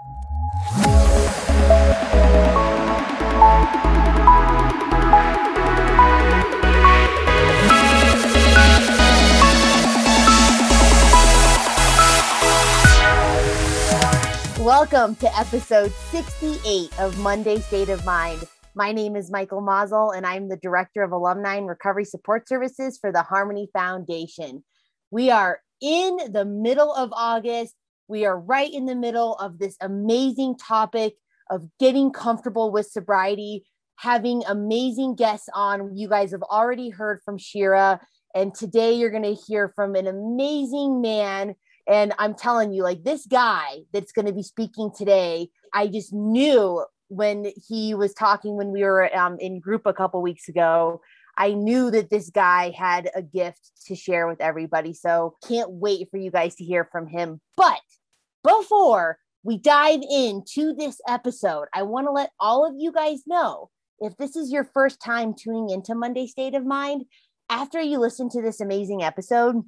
Welcome to episode 68 of Monday State of Mind. My name is Michael Mazel, and I'm the Director of Alumni and Recovery Support Services for the Harmony Foundation. We are in the middle of August. We are right in the middle of this amazing topic of getting comfortable with sobriety, having amazing guests on. You guys have already heard from Shira, and today you're going to hear from an amazing man and I'm telling you, like this guy that's going to be speaking today, I just knew when he was talking when we were um, in group a couple weeks ago. I knew that this guy had a gift to share with everybody. So can't wait for you guys to hear from him. But before we dive into this episode, I want to let all of you guys know if this is your first time tuning into Monday State of Mind, after you listen to this amazing episode,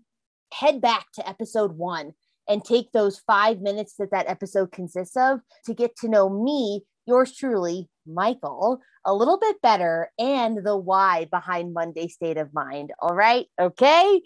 head back to episode one and take those five minutes that that episode consists of to get to know me, yours truly, Michael, a little bit better and the why behind Monday State of Mind. All right. Okay.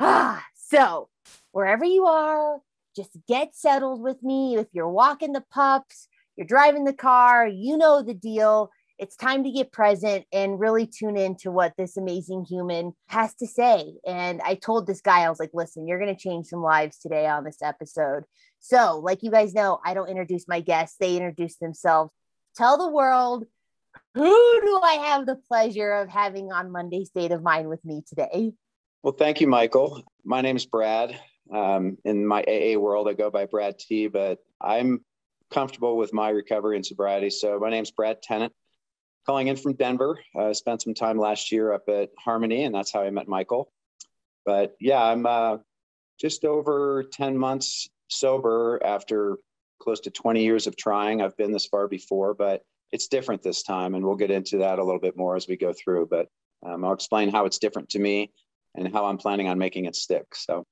Ah, so, wherever you are, just get settled with me. If you're walking the pups, you're driving the car, you know the deal it's time to get present and really tune in to what this amazing human has to say. And I told this guy, I was like, listen, you're going to change some lives today on this episode. So, like you guys know, I don't introduce my guests, they introduce themselves. Tell the world who do I have the pleasure of having on Monday State of Mind with me today? Well, thank you, Michael. My name is Brad. Um, in my AA world, I go by Brad T, but I'm comfortable with my recovery and sobriety. So my name's Brad Tennant calling in from Denver. I uh, spent some time last year up at Harmony, and that's how I met Michael. But yeah, I'm uh, just over 10 months sober after close to 20 years of trying. I've been this far before, but it's different this time. And we'll get into that a little bit more as we go through. But um, I'll explain how it's different to me and how I'm planning on making it stick. So,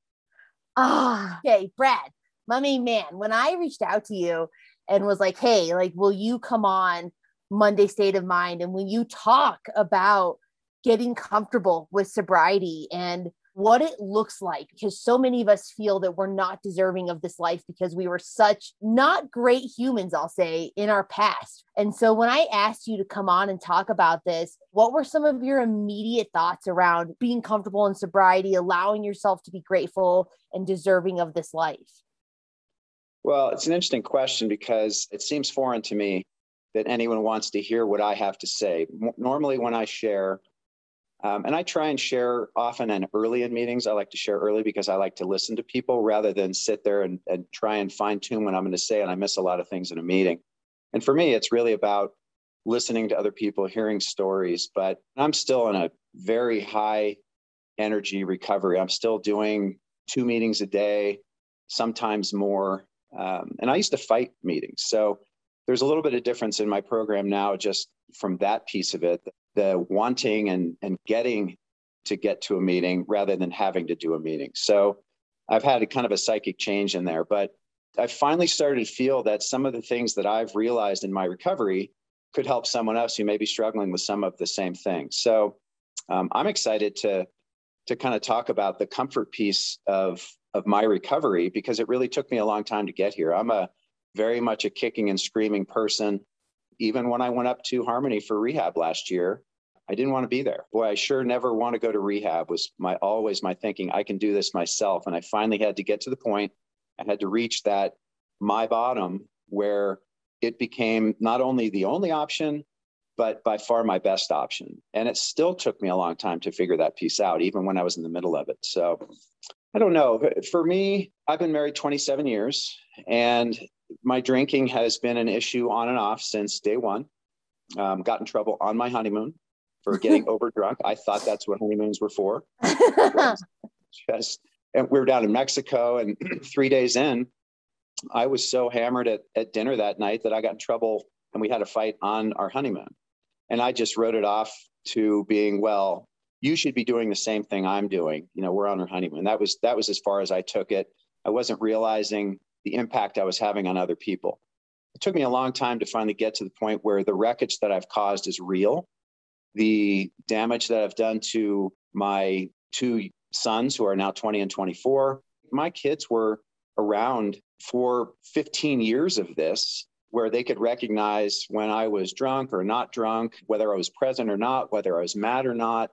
ah, oh, okay, Brad, mummy man, when I reached out to you and was like, hey, like, will you come on? Monday state of mind. And when you talk about getting comfortable with sobriety and what it looks like, because so many of us feel that we're not deserving of this life because we were such not great humans, I'll say, in our past. And so when I asked you to come on and talk about this, what were some of your immediate thoughts around being comfortable in sobriety, allowing yourself to be grateful and deserving of this life? Well, it's an interesting question because it seems foreign to me that anyone wants to hear what I have to say. Normally, when I share, um, and I try and share often and early in meetings, I like to share early because I like to listen to people rather than sit there and, and try and fine tune what I'm going to say. And I miss a lot of things in a meeting. And for me, it's really about listening to other people, hearing stories. But I'm still in a very high energy recovery. I'm still doing two meetings a day, sometimes more. Um, and I used to fight meetings. So there's a little bit of difference in my program now just from that piece of it the wanting and and getting to get to a meeting rather than having to do a meeting. So i've had a kind of a psychic change in there but i finally started to feel that some of the things that i've realized in my recovery could help someone else who may be struggling with some of the same things so um, i'm excited to to kind of talk about the comfort piece of of my recovery because it really took me a long time to get here. I'm a very much a kicking and screaming person. Even when I went up to Harmony for rehab last year, I didn't want to be there. Boy, I sure never want to go to rehab was my always my thinking. I can do this myself. And I finally had to get to the point. I had to reach that my bottom where it became not only the only option, but by far my best option. And it still took me a long time to figure that piece out, even when I was in the middle of it. So I don't know. For me, I've been married 27 years and my drinking has been an issue on and off since day one. Um, got in trouble on my honeymoon for getting over drunk. I thought that's what honeymoons were for. Just, and we were down in Mexico, and three days in, I was so hammered at, at dinner that night that I got in trouble, and we had a fight on our honeymoon. And I just wrote it off to being well. You should be doing the same thing I'm doing. You know, we're on our honeymoon. That was that was as far as I took it. I wasn't realizing the impact I was having on other people. it took me a long time to finally get to the point where the wreckage that I've caused is real. The damage that I've done to my two sons, who are now 20 and 24, my kids were around for 15 years of this, where they could recognize when I was drunk or not drunk, whether I was present or not, whether I was mad or not,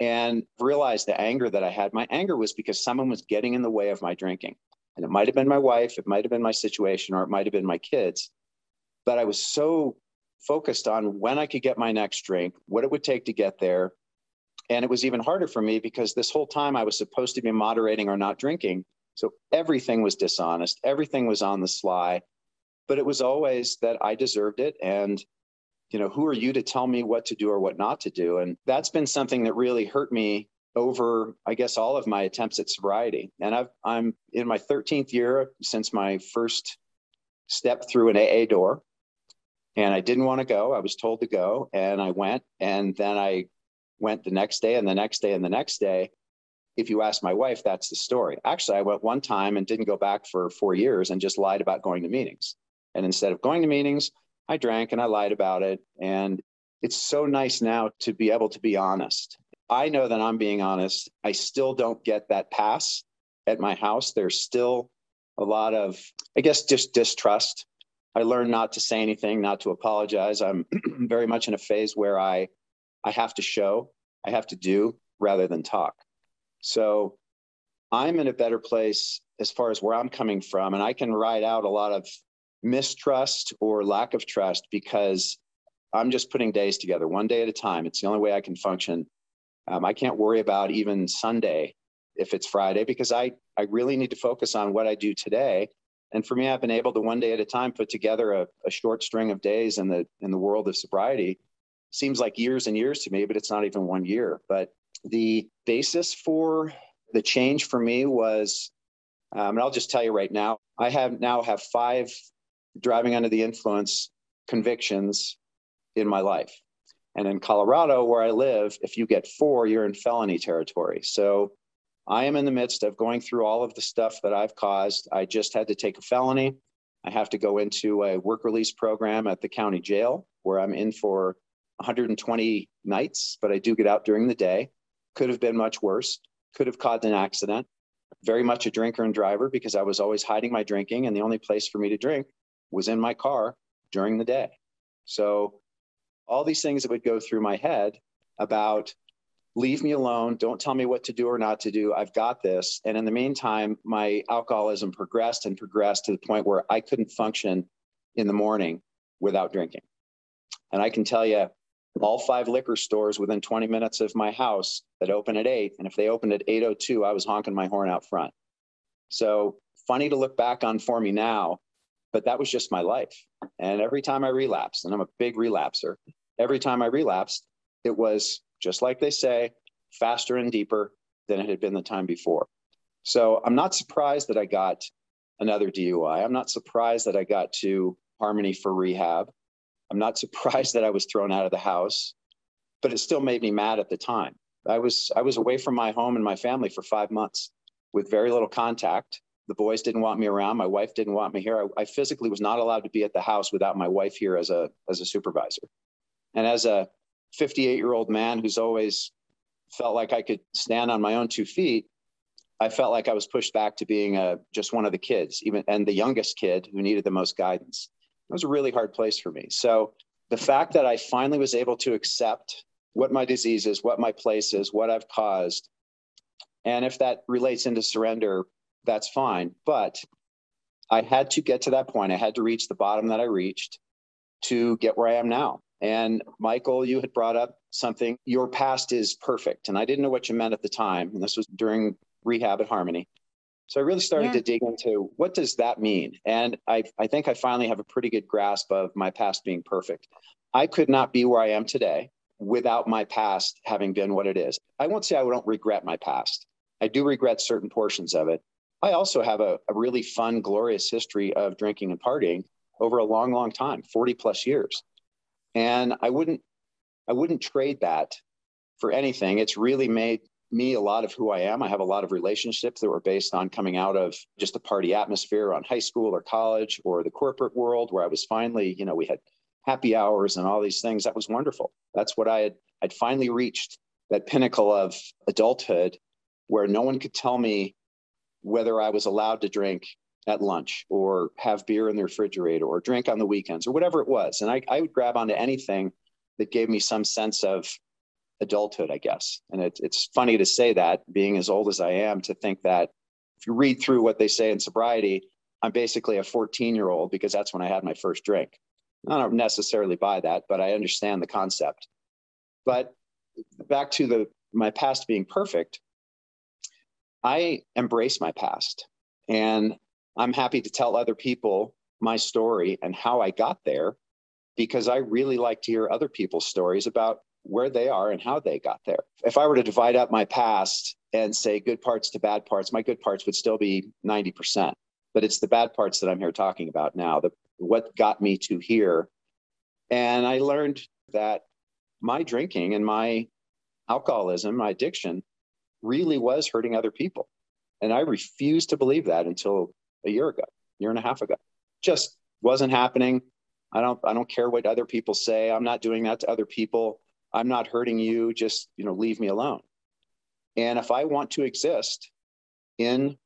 and realized the anger that I had. My anger was because someone was getting in the way of my drinking. And it might have been my wife, it might have been my situation, or it might have been my kids. But I was so focused on when I could get my next drink, what it would take to get there. And it was even harder for me because this whole time I was supposed to be moderating or not drinking. So everything was dishonest, everything was on the sly. But it was always that I deserved it. And, you know, who are you to tell me what to do or what not to do? And that's been something that really hurt me over, I guess, all of my attempts at sobriety. And I've, I'm in my 13th year since my first step through an AA door. And I didn't want to go. I was told to go. And I went. And then I went the next day and the next day and the next day. If you ask my wife, that's the story. Actually, I went one time and didn't go back for four years and just lied about going to meetings. And instead of going to meetings, I drank and I lied about it. And it's so nice now to be able to be honest I know that I'm being honest. I still don't get that pass at my house. There's still a lot of, I guess, just distrust. I learned not to say anything, not to apologize. I'm very much in a phase where I, I have to show, I have to do rather than talk. So I'm in a better place as far as where I'm coming from, and I can ride out a lot of mistrust or lack of trust because I'm just putting days together one day at a time. It's the only way I can function um, I can't worry about even Sunday if it's Friday because I, I really need to focus on what I do today. And for me, I've been able to one day at a time put together a, a short string of days in the in the world of sobriety. Seems like years and years to me, but it's not even one year. But the basis for the change for me was, um, and I'll just tell you right now, I have now have five driving under the influence convictions in my life. And in Colorado, where I live, if you get four, you're in felony territory. So I am in the midst of going through all of the stuff that I've caused. I just had to take a felony. I have to go into a work release program at the county jail where I'm in for 120 nights, but I do get out during the day. Could have been much worse. Could have caused an accident. Very much a drinker and driver because I was always hiding my drinking, and the only place for me to drink was in my car during the day. So all these things that would go through my head about leave me alone don't tell me what to do or not to do i've got this. And in the meantime my alcoholism progressed and progressed to the point where i couldn't function in the morning without drinking. And i can tell you all five liquor stores within 20 minutes of my house that open at 8 and if they opened at 802 i was honking my horn out front. So funny to look back on for me now but that was just my life. And every time i relapsed and i'm a big relapser every time I relapsed, it was just like they say, faster and deeper than it had been the time before. So I'm not surprised that I got another DUI. I'm not surprised that I got to Harmony for rehab. I'm not surprised that I was thrown out of the house, but it still made me mad at the time. I was I was away from my home and my family for 5 months with very little contact. The boys didn't want me around. My wife didn't want me here. I, I physically was not allowed to be at the house without my wife here as a as a supervisor. And as a 58 year old man who's always felt like I could stand on my own two feet, I felt like I was pushed back to being a, just one of the kids, even and the youngest kid who needed the most guidance. It was a really hard place for me. So the fact that I finally was able to accept what my disease is, what my place is, what I've caused, and if that relates into surrender, that's fine. But I had to get to that point. I had to reach the bottom that I reached to get where I am now. And Michael, you had brought up something, your past is perfect. And I didn't know what you meant at the time. And this was during rehab at Harmony. So I really started yeah. to dig into what does that mean? And I, I think I finally have a pretty good grasp of my past being perfect. I could not be where I am today without my past having been what it is. I won't say I don't regret my past. I do regret certain portions of it. I also have a, a really fun, glorious history of drinking and partying over a long, long time, 40 plus years and i wouldn't i wouldn't trade that for anything it's really made me a lot of who I am. I have a lot of relationships that were based on coming out of just the party atmosphere on high school or college or the corporate world where I was finally, you know, we had happy hours and all these things. That was wonderful. That's what I had I'd finally reached that pinnacle of adulthood where no one could tell me whether I was allowed to drink at lunch or have beer in the refrigerator or drink on the weekends or whatever it was. And I, I would grab onto anything that gave me some sense of adulthood, I guess. And it, it's funny to say that, being as old as I am, to think that if you read through what they say in sobriety, I'm basically a 14 year old because that's when I had my first drink. I don't necessarily buy that, but I understand the concept. But back to the my past being perfect, I embrace my past and I'm happy to tell other people my story and how I got there because I really like to hear other people's stories about where they are and how they got there. If I were to divide up my past and say good parts to bad parts, my good parts would still be 90%. But it's the bad parts that I'm here talking about now, the what got me to here. And I learned that my drinking and my alcoholism, my addiction, really was hurting other people. And I refused to believe that until a year ago, year and a half ago. Just wasn't happening. I don't I don't care what other people say. I'm not doing that to other people. I'm not hurting you. Just, you know, leave me alone. And if I want to exist in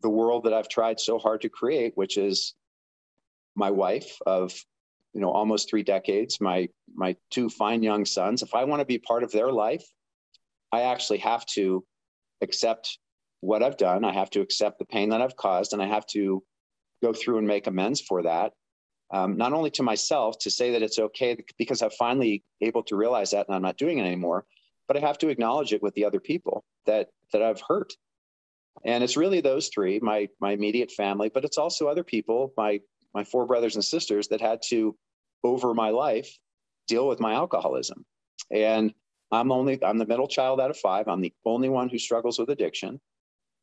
the world that I've tried so hard to create, which is my wife of, you know, almost three decades, my my two fine young sons, if I want to be part of their life, I actually have to accept what I've done. I have to accept the pain that I've caused, and I have to go through and make amends for that um, not only to myself to say that it's okay because I'm finally able to realize that and I'm not doing it anymore, but I have to acknowledge it with the other people that that I've hurt. And it's really those three, my my immediate family, but it's also other people, my my four brothers and sisters that had to over my life deal with my alcoholism. And I'm only I'm the middle child out of five. I'm the only one who struggles with addiction.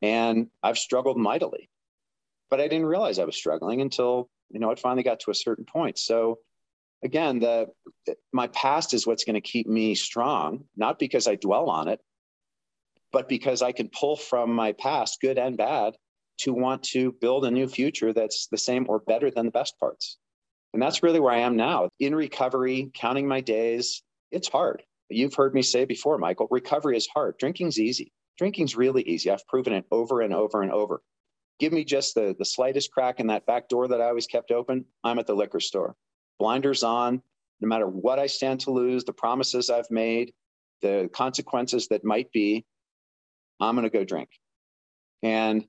And I've struggled mightily. But I didn't realize I was struggling until you know, it finally got to a certain point. So again, the my past is what's going to keep me strong, not because I dwell on it, but because I can pull from my past, good and bad, to want to build a new future that's the same or better than the best parts. And that's really where I am now. In recovery, counting my days, it's hard. You've heard me say before, Michael, recovery is hard. Drinking's easy. Drinking's really easy. I've proven it over and over and over give me just the, the slightest crack in that back door that I always kept open, I'm at the liquor store. Blinders on, no matter what I stand to lose, the promises I've made, the consequences that might be, I'm going to go drink. And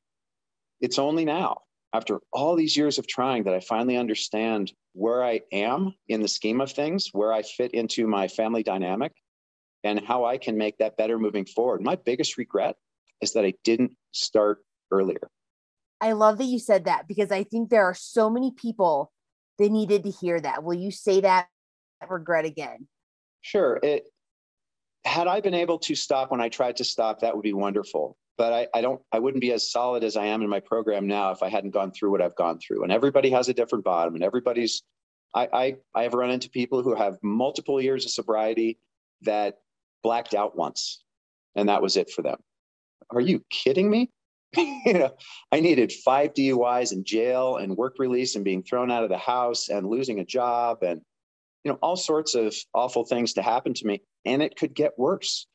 it's only now, after all these years of trying, that I finally understand where I am in the scheme of things, where I fit into my family dynamic, and how I can make that better moving forward. My biggest regret is that I didn't start earlier. I love that you said that because I think there are so many people that needed to hear that. Will you say that regret again? Sure. It had I been able to stop when I tried to stop, that would be wonderful. But I, I don't I wouldn't be as solid as I am in my program now if I hadn't gone through what I've gone through. And everybody has a different bottom and everybody's I, I I have run into people who have multiple years of sobriety that blacked out once and that was it for them. Are you kidding me? you know, I needed five DUIs in jail and work release and being thrown out of the house and losing a job and, you know, all sorts of awful things to happen to me. And it could get worse.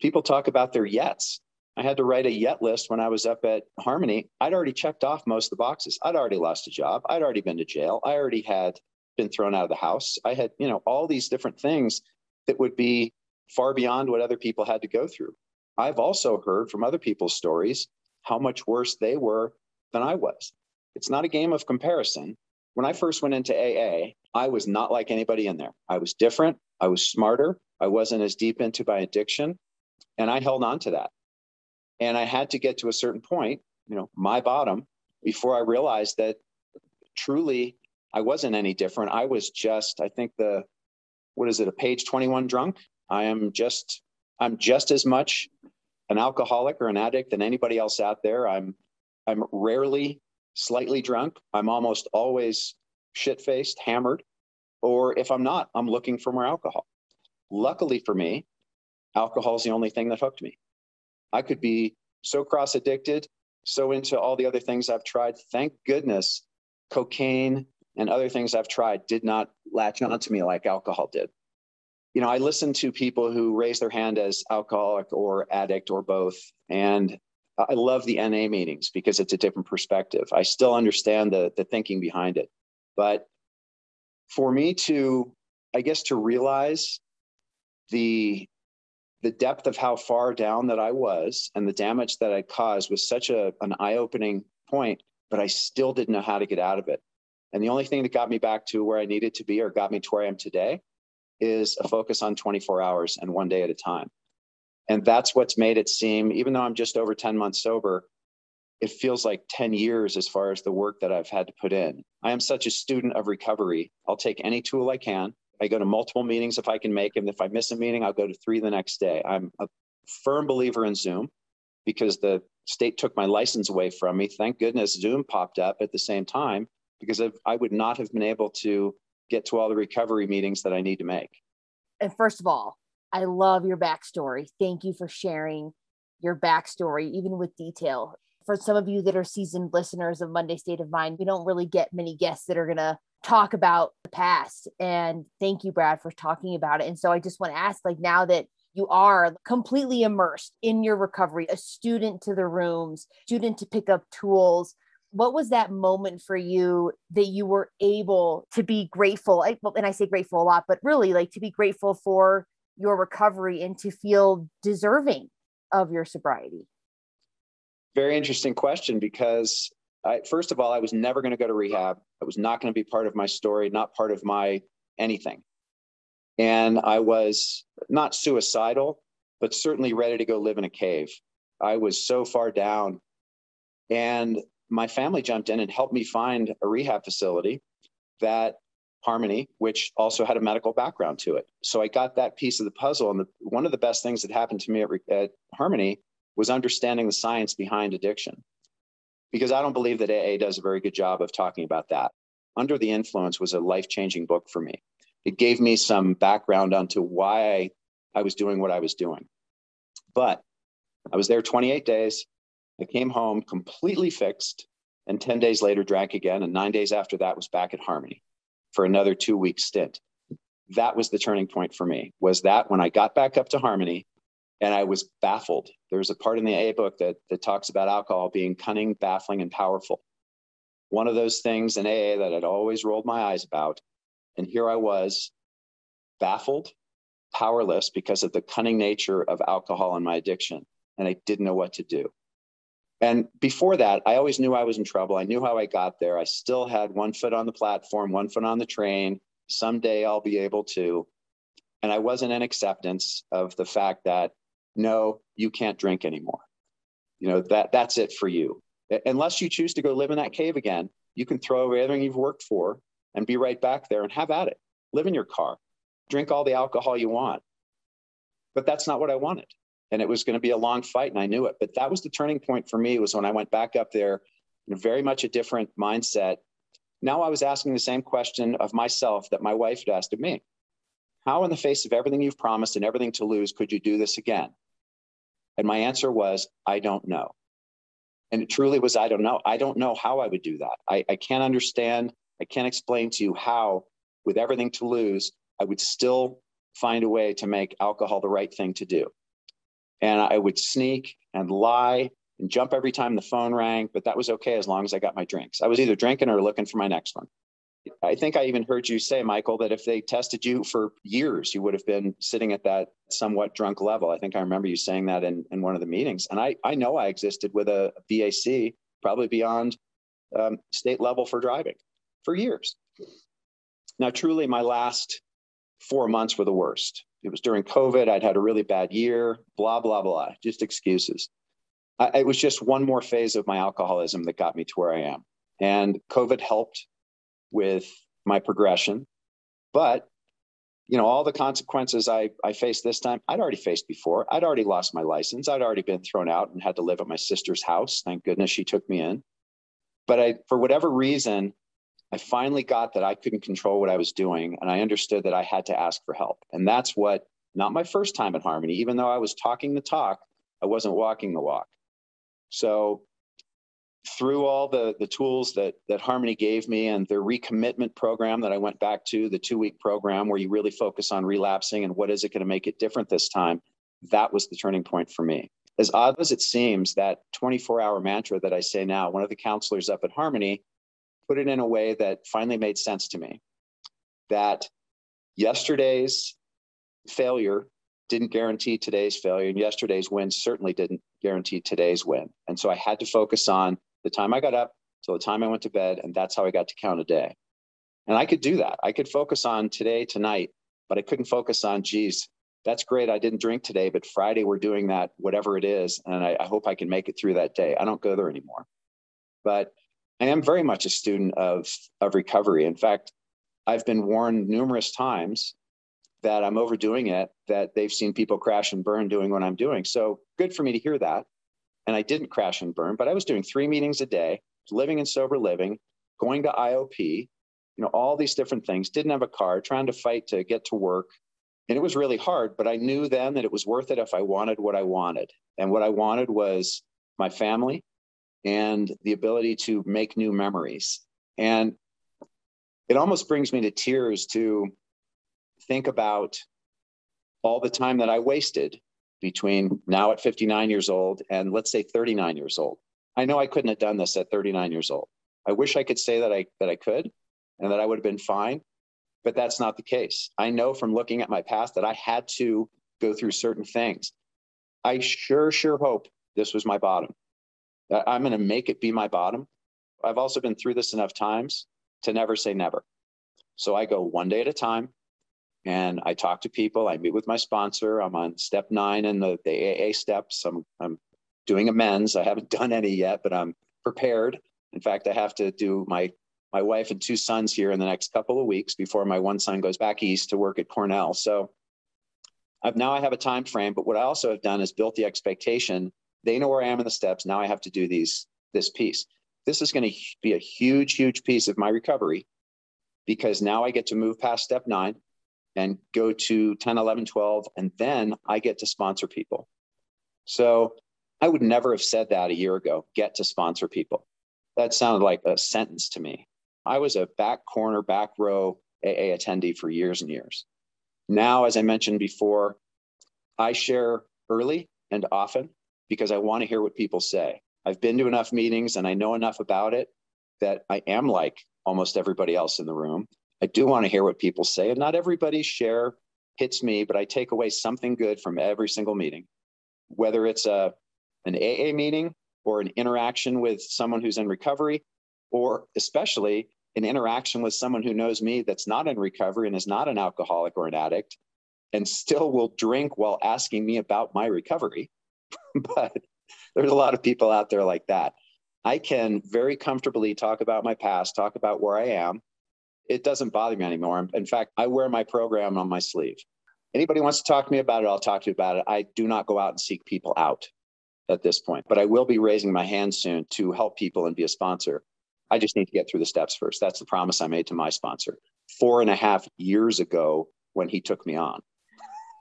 People talk about their yets. I had to write a yet list when I was up at Harmony. I'd already checked off most of the boxes. I'd already lost a job. I'd already been to jail. I already had been thrown out of the house. I had, you know, all these different things that would be far beyond what other people had to go through. I've also heard from other people's stories how much worse they were than I was. It's not a game of comparison. When I first went into AA, I was not like anybody in there. I was different. I was smarter. I wasn't as deep into my addiction. And I held on to that. And I had to get to a certain point, you know, my bottom, before I realized that truly I wasn't any different. I was just, I think the, what is it, a page 21 drunk? I am just, I'm just as much an alcoholic or an addict than anybody else out there. I'm I'm rarely slightly drunk. I'm almost always shit faced, hammered, or if I'm not, I'm looking for more alcohol. Luckily for me, alcohol is the only thing that hooked me. I could be so cross addicted, so into all the other things I've tried. Thank goodness cocaine and other things I've tried did not latch onto me like alcohol did. You know, I listen to people who raise their hand as alcoholic or addict or both. And I love the NA meetings because it's a different perspective. I still understand the, the thinking behind it. But for me to, I guess, to realize the the depth of how far down that I was and the damage that I caused was such a, an eye-opening point, but I still didn't know how to get out of it. And the only thing that got me back to where I needed to be or got me to where I am today is a focus on 24 hours and one day at a time. And that's what's made it seem, even though I'm just over 10 months sober, it feels like 10 years as far as the work that I've had to put in. I am such a student of recovery. I'll take any tool I can. I go to multiple meetings if I can make them. If I miss a meeting, I'll go to three the next day. I'm a firm believer in Zoom because the state took my license away from me. Thank goodness Zoom popped up at the same time because I would not have been able to get to all the recovery meetings that I need to make. And first of all, I love your backstory. Thank you for sharing your backstory, even with detail. For some of you that are seasoned listeners of Monday State of Mind, we don't really get many guests that are going to talk about the past. And thank you, Brad, for talking about it. And so I just want to ask like, now that you are completely immersed in your recovery, a student to the rooms, student to pick up tools, what was that moment for you that you were able to be grateful I, and i say grateful a lot but really like to be grateful for your recovery and to feel deserving of your sobriety? Very interesting question because I, first of all i was never going to go to rehab. It was not going to be part of my story not part of my anything. And i was not suicidal but certainly ready to go live in a cave. I was so far down. And my family jumped in and helped me find a rehab facility that Harmony, which also had a medical background to it. So I got that piece of the puzzle. And the, one of the best things that happened to me at, at Harmony was understanding the science behind addiction. Because I don't believe that AA does a very good job of talking about that. Under the Influence was a life changing book for me. It gave me some background onto why I was doing what I was doing. But I was there 28 days. I came home completely fixed and 10 days later drank again. And nine days after that was back at Harmony for another two week stint. That was the turning point for me was that when I got back up to Harmony and I was baffled. There's a part in the AA book that, that talks about alcohol being cunning, baffling, and powerful. One of those things in AA that I'd always rolled my eyes about. And here I was, baffled, powerless because of the cunning nature of alcohol and my addiction. And I didn't know what to do. And before that, I always knew I was in trouble. I knew how I got there. I still had one foot on the platform, one foot on the train. Someday I'll be able to. And I wasn't in acceptance of the fact that, no, you can't drink anymore. You know, that that's it for you. Unless you choose to go live in that cave again, you can throw away everything you've worked for and be right back there and have at it. Live in your car, drink all the alcohol you want. But that's not what I wanted and it was going to be a long fight and i knew it. But that was the turning point for me was when i went back up there in a very much a different mindset. Now i was asking the same question of myself that my wife had asked of me. How in the face of everything you've promised and everything to lose could you do this again? And my answer was i don't know. And it truly was i don't know. I don't know how i would do that. I, I can't understand i can't explain to you how with everything to lose i would still find a way to make alcohol the right thing to do and I would sneak and lie and jump every time the phone rang, but that was okay as long as I got my drinks. I was either drinking or looking for my next one. I think I even heard you say, Michael, that if they tested you for years, you would have been sitting at that somewhat drunk level. I think I remember you saying that in, in one of the meetings. And I, I know I existed with a BAC probably beyond um, state level for driving for years. Now, truly, my last four months were the worst. It was during COVID. I'd had a really bad year, blah, blah, blah, just excuses. I, it was just one more phase of my alcoholism that got me to where I am. And COVID helped with my progression. But, you know, all the consequences I, I faced this time, I'd already faced before. I'd already lost my license. I'd already been thrown out and had to live at my sister's house. Thank goodness she took me in. But I, for whatever reason, I finally got that I couldn't control what I was doing. And I understood that I had to ask for help. And that's what, not my first time at Harmony, even though I was talking the talk I wasn't walking the walk. So through all the the tools that that Harmony gave me and the recommitment program that I went back to, the two week program where you really focus on relapsing and what is it going to make it different this time, that was the turning point for me. As odd as it seems, that 24 hour mantra that I say now, one of the counselors up at Harmony put it in a way that finally made sense to me. That yesterday's failure didn't guarantee today's failure, and yesterday's win certainly didn't guarantee today's win. And so I had to focus on the time I got up till the time I went to bed, and that's how I got to count a day. And I could do that. I could focus on today, tonight, but I couldn't focus on, geez, that's great. I didn't drink today, but Friday we're doing that, whatever it is. And I, I hope I can make it through that day. I don't go there anymore. But I am very much a student of, of recovery. In fact, I've been warned numerous times that I'm overdoing it, that they've seen people crash and burn doing what I'm doing. So good for me to hear that and I didn't crash and burn, but I was doing three meetings a day, living in sober living, going to IOP, you know, all these different things, didn't have a car, trying to fight to get to work. And it was really hard, but I knew then that it was worth it if I wanted what I wanted. And what I wanted was my family and the ability to make new memories. And it almost brings me to tears to think about all the time that I wasted between now at 59 years old and let's say 39 years old. I know I couldn't have done this at 39 years old. I wish I could say that I that I could and that I would have been fine, but that's not the case. I know from looking at my past that I had to go through certain things. I sure sure hope this was my bottom. I'm going to make it be my bottom. I've also been through this enough times to never say never. So I go one day at a time and I talk to people. I meet with my sponsor. I'm on step nine in the, the AA steps. I'm, I'm doing amends. I haven't done any yet, but I'm prepared. In fact, I have to do my my wife and two sons here in the next couple of weeks before my one son goes back east to work at Cornell. So I've now I have a time frame, but what I also have done is built the expectation. They know where I am in the steps. Now I have to do these this piece. This is going to be a huge, huge piece of my recovery because now I get to move past step nine and go to 10, 11, 12, and then I get to sponsor people. So I would never have said that a year ago get to sponsor people. That sounded like a sentence to me. I was a back corner, back row AA attendee for years and years. Now, as I mentioned before, I share early and often because I want to hear what people say. I've been to enough meetings and I know enough about it that I am like almost everybody else in the room. I do want to hear what people say. And not everybody's share hits me, but I take away something good from every single meeting, whether it's a, an AA meeting or an interaction with someone who's in recovery, or especially an interaction with someone who knows me that's not in recovery and is not an alcoholic or an addict and still will drink while asking me about my recovery. but there's a lot of people out there like that. I can very comfortably talk about my past, talk about where I am, it doesn't bother me anymore. In fact, I wear my program on my sleeve. Anybody wants to talk to me about it, I'll talk to you about it. I do not go out and seek people out at this point, but I will be raising my hand soon to help people and be a sponsor. I just need to get through the steps first. That's the promise I made to my sponsor four and a half years ago when he took me on.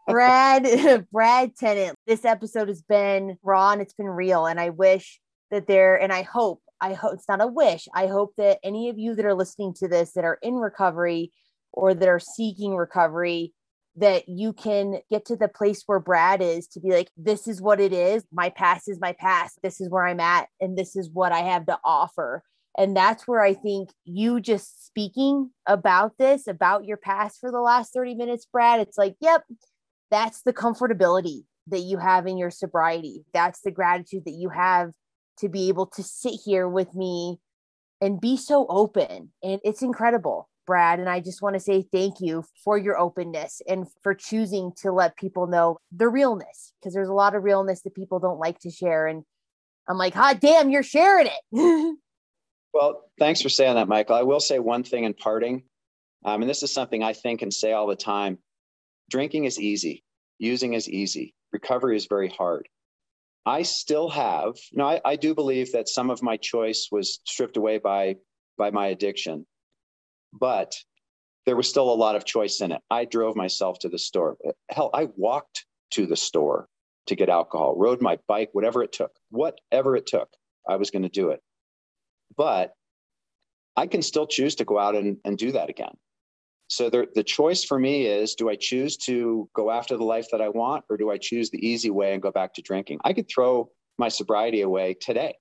Brad, Brad Tennant, this episode has been raw and it's been real. And I wish that there, and I hope I hope it's not a wish. I hope that any of you that are listening to this that are in recovery or that are seeking recovery, that you can get to the place where Brad is to be like, this is what it is. My past is my past. This is where I'm at, and this is what I have to offer. And that's where I think you just speaking about this, about your past for the last 30 minutes, Brad, it's like, yep, that's the comfortability that you have in your sobriety. That's the gratitude that you have to be able to sit here with me and be so open. And it's incredible, Brad. And I just want to say thank you for your openness and for choosing to let people know the realness, because there's a lot of realness that people don't like to share. And I'm like, hot damn, you're sharing it. well, thanks for saying that, Michael. I will say one thing in parting. Um, and this is something I think and say all the time drinking is easy, using is easy, recovery is very hard. I still have, no, I, I do believe that some of my choice was stripped away by by my addiction, but there was still a lot of choice in it. I drove myself to the store. Hell, I walked to the store. to get alcohol, rode my bike, whatever it took, whatever it took, I was going to do it. But I can still choose to go out and, and do that again. So the, the choice for me is do I choose to go after the life that I want or do I choose the easy way and go back to drinking? I could throw my sobriety away today.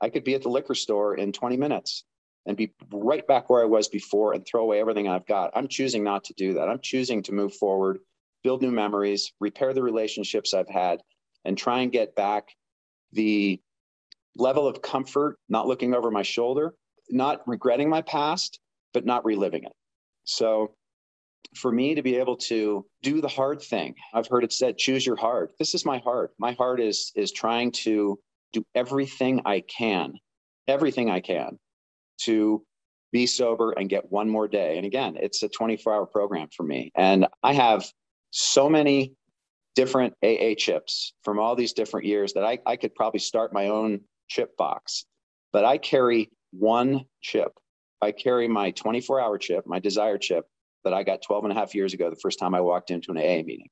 I could be at the liquor store in 20 minutes and be right back where I was before and throw away everything I've got. I'm choosing not to do that. I'm choosing to move forward, build new memories, repair the relationships I've had, and try and get back the level of comfort, not looking over my shoulder, not regretting my past, but not reliving it. So for me to be able to do the hard thing, I've heard it said, choose your heart. This is my heart. My heart is is trying to do everything I can, everything I can to be sober and get one more day. And again, it's a 24 hour program for me. And I have so many different AA chips from all these different years that I, I could probably start my own chip box. But I carry one chip. I carry my 24 hour chip, my desire chip that I got 12 and a half years ago, the first time I walked into an AA meeting.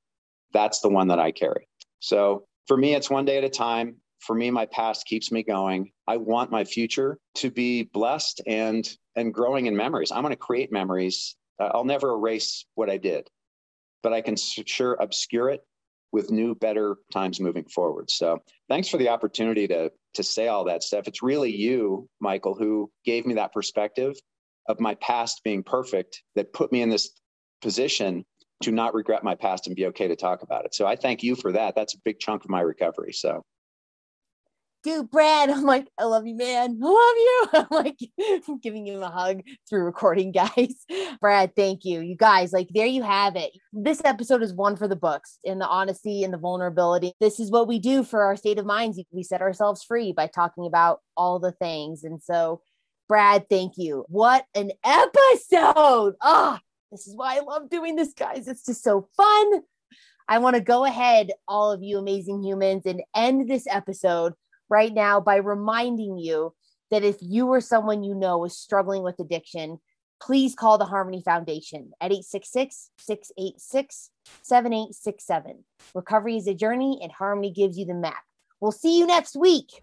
That's the one that I carry. So for me, it's one day at a time. For me my past keeps me going. I want my future to be blessed and and growing in memories. I'm going to create memories. I'll never erase what i did but i can sure obscure it with new better times moving forward. So thanks for the opportunity to to say all that stuff. It's really you michael who gave me that perspective of my past being perfect that put me in this position to not regret my past and be okay to talk about it. So i thank you for that. That's a big chunk of my recovery. So dude, Brad. I'm like, I love you, man. I love you. I'm like giving him a hug through recording, guys. Brad, thank you. You guys, like, there you have it. This episode is one for the books in the honesty and the vulnerability. This is what we do for our state of minds. We set ourselves free by talking about all the things. And so, Brad, thank you. What an episode. Ah, oh, this is why I love doing this, guys. It's just so fun. I want to go ahead, all of you amazing humans, and end this episode right now by reminding you that if you or someone you know is struggling with addiction, please call the Harmony Foundation at 866 686 7867. Recovery is a journey, and Harmony gives you the map. We'll see you next week.